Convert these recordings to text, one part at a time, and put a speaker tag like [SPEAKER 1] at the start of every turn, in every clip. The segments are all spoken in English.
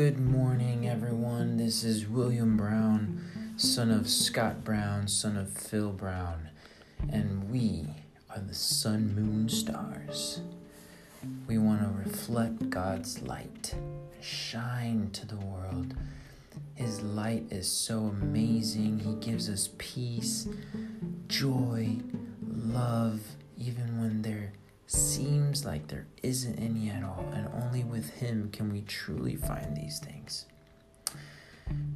[SPEAKER 1] Good morning, everyone. This is William Brown, son of Scott Brown, son of Phil Brown, and we are the sun, moon, stars. We want to reflect God's light, shine to the world. His light is so amazing. He gives us peace, joy, love, even when there seems like there isn't any at all, and only with Him can we truly find these things.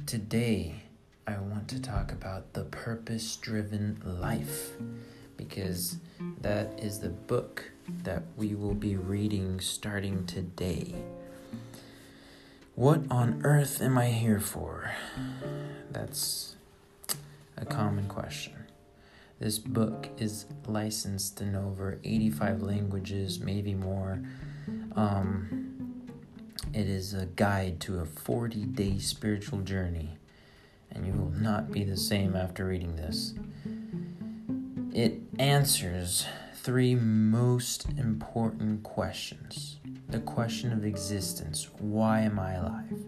[SPEAKER 1] Today, I want to talk about the purpose driven life because that is the book that we will be reading starting today. What on earth am I here for? That's a common question. This book is licensed in over 85 languages, maybe more. Um, it is a guide to a 40 day spiritual journey, and you will not be the same after reading this. It answers three most important questions the question of existence why am I alive?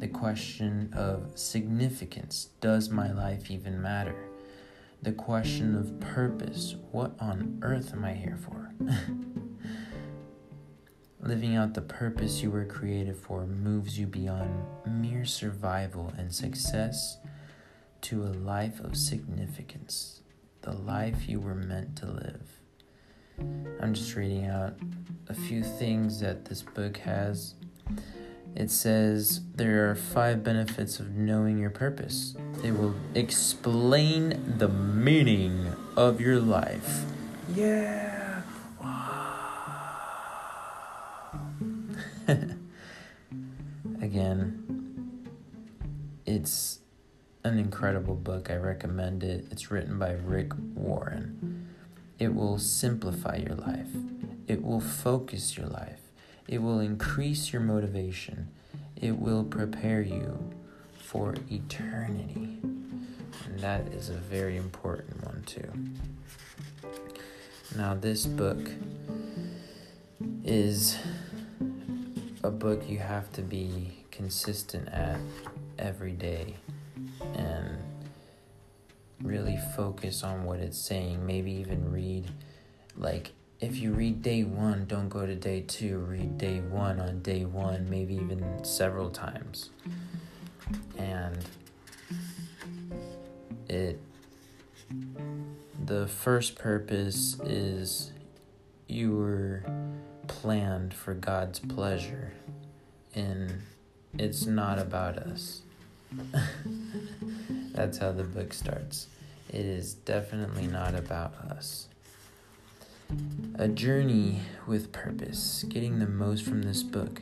[SPEAKER 1] The question of significance does my life even matter? The question of purpose what on earth am I here for? Living out the purpose you were created for moves you beyond mere survival and success to a life of significance, the life you were meant to live. I'm just reading out a few things that this book has it says there are five benefits of knowing your purpose. They will explain the meaning of your life. Yeah. Again, it's an incredible book. I recommend it. It's written by Rick Warren. It will simplify your life, it will focus your life it will increase your motivation. It will prepare you for eternity. And that is a very important one, too. Now, this book is a book you have to be consistent at every day and really focus on what it's saying. Maybe even read like if you read day one, don't go to day two. Read day one on day one, maybe even several times. And it, the first purpose is you were planned for God's pleasure, and it's not about us. That's how the book starts. It is definitely not about us. A journey with purpose, getting the most from this book.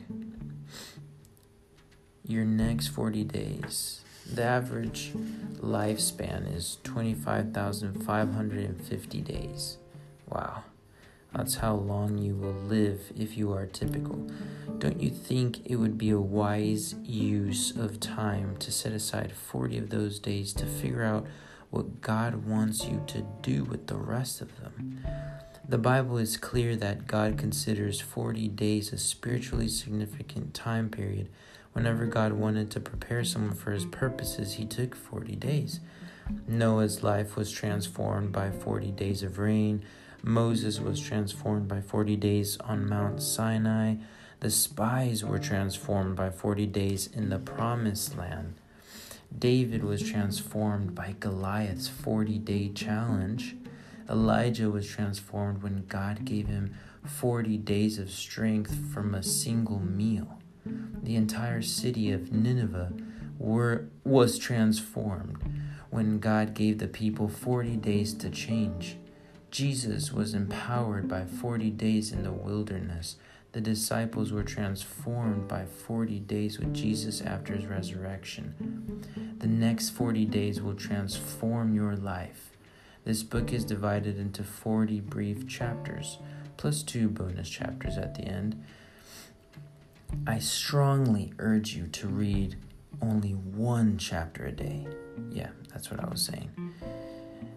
[SPEAKER 1] Your next 40 days. The average lifespan is 25,550 days. Wow. That's how long you will live if you are typical. Don't you think it would be a wise use of time to set aside 40 of those days to figure out what God wants you to do with the rest of them? The Bible is clear that God considers 40 days a spiritually significant time period. Whenever God wanted to prepare someone for his purposes, he took 40 days. Noah's life was transformed by 40 days of rain. Moses was transformed by 40 days on Mount Sinai. The spies were transformed by 40 days in the promised land. David was transformed by Goliath's 40 day challenge. Elijah was transformed when God gave him 40 days of strength from a single meal. The entire city of Nineveh were, was transformed when God gave the people 40 days to change. Jesus was empowered by 40 days in the wilderness. The disciples were transformed by 40 days with Jesus after his resurrection. The next 40 days will transform your life. This book is divided into 40 brief chapters, plus two bonus chapters at the end. I strongly urge you to read only one chapter a day. Yeah, that's what I was saying.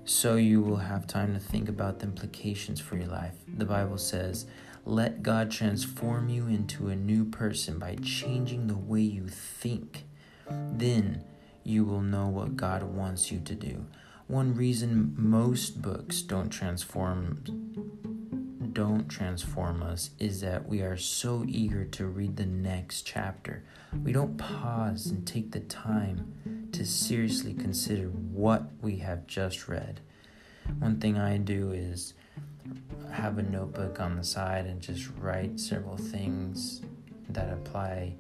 [SPEAKER 1] So you will have time to think about the implications for your life. The Bible says, Let God transform you into a new person by changing the way you think. Then you will know what God wants you to do. One reason most books don't transform don't transform us is that we are so eager to read the next chapter. We don't pause and take the time to seriously consider what we have just read. One thing I do is have a notebook on the side and just write several things that apply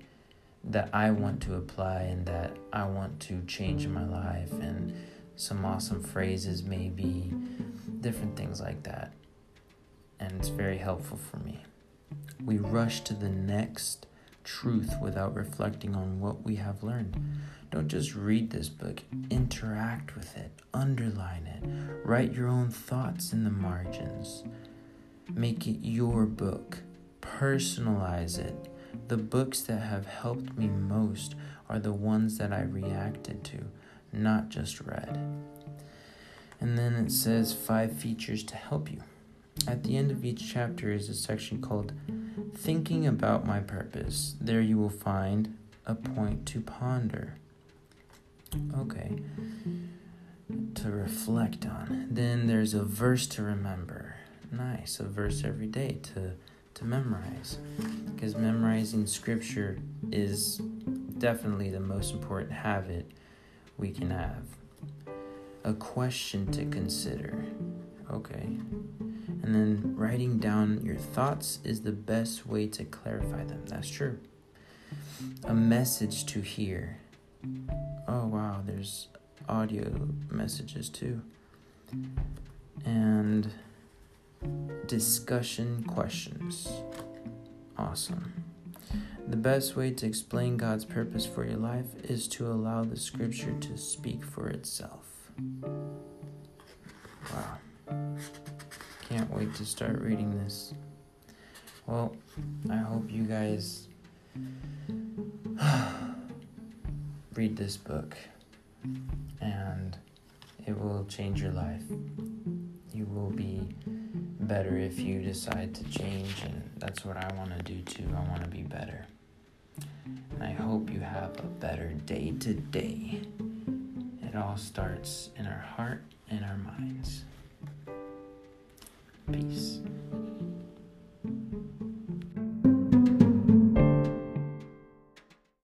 [SPEAKER 1] that I want to apply and that I want to change in my life and some awesome phrases maybe different things like that. And it's very helpful for me. We rush to the next truth without reflecting on what we have learned. Don't just read this book interact with it underline it write your own thoughts in the margins. Make it your book personalize it. The books that have helped me most are the ones that I reacted to, not just read. And then it says five features to help you. At the end of each chapter is a section called Thinking About My Purpose. There you will find a point to ponder. Okay. To reflect on. Then there's a verse to remember. Nice. A verse every day to to memorize because memorizing scripture is definitely the most important habit we can have. A question to consider. Okay. And then writing down your thoughts is the best way to clarify them. That's true. A message to hear. Oh, wow, there's audio messages too. And discussion questions. Awesome. The best way to explain God's purpose for your life is to allow the scripture to speak for itself. Wow. Can't wait to start reading this. Well, I hope you guys read this book and it will change your life. You will be better if you decide to change, and that's what I want to do too. I want to be better. And I hope you have a better day today. It all starts in our heart and our minds. Peace.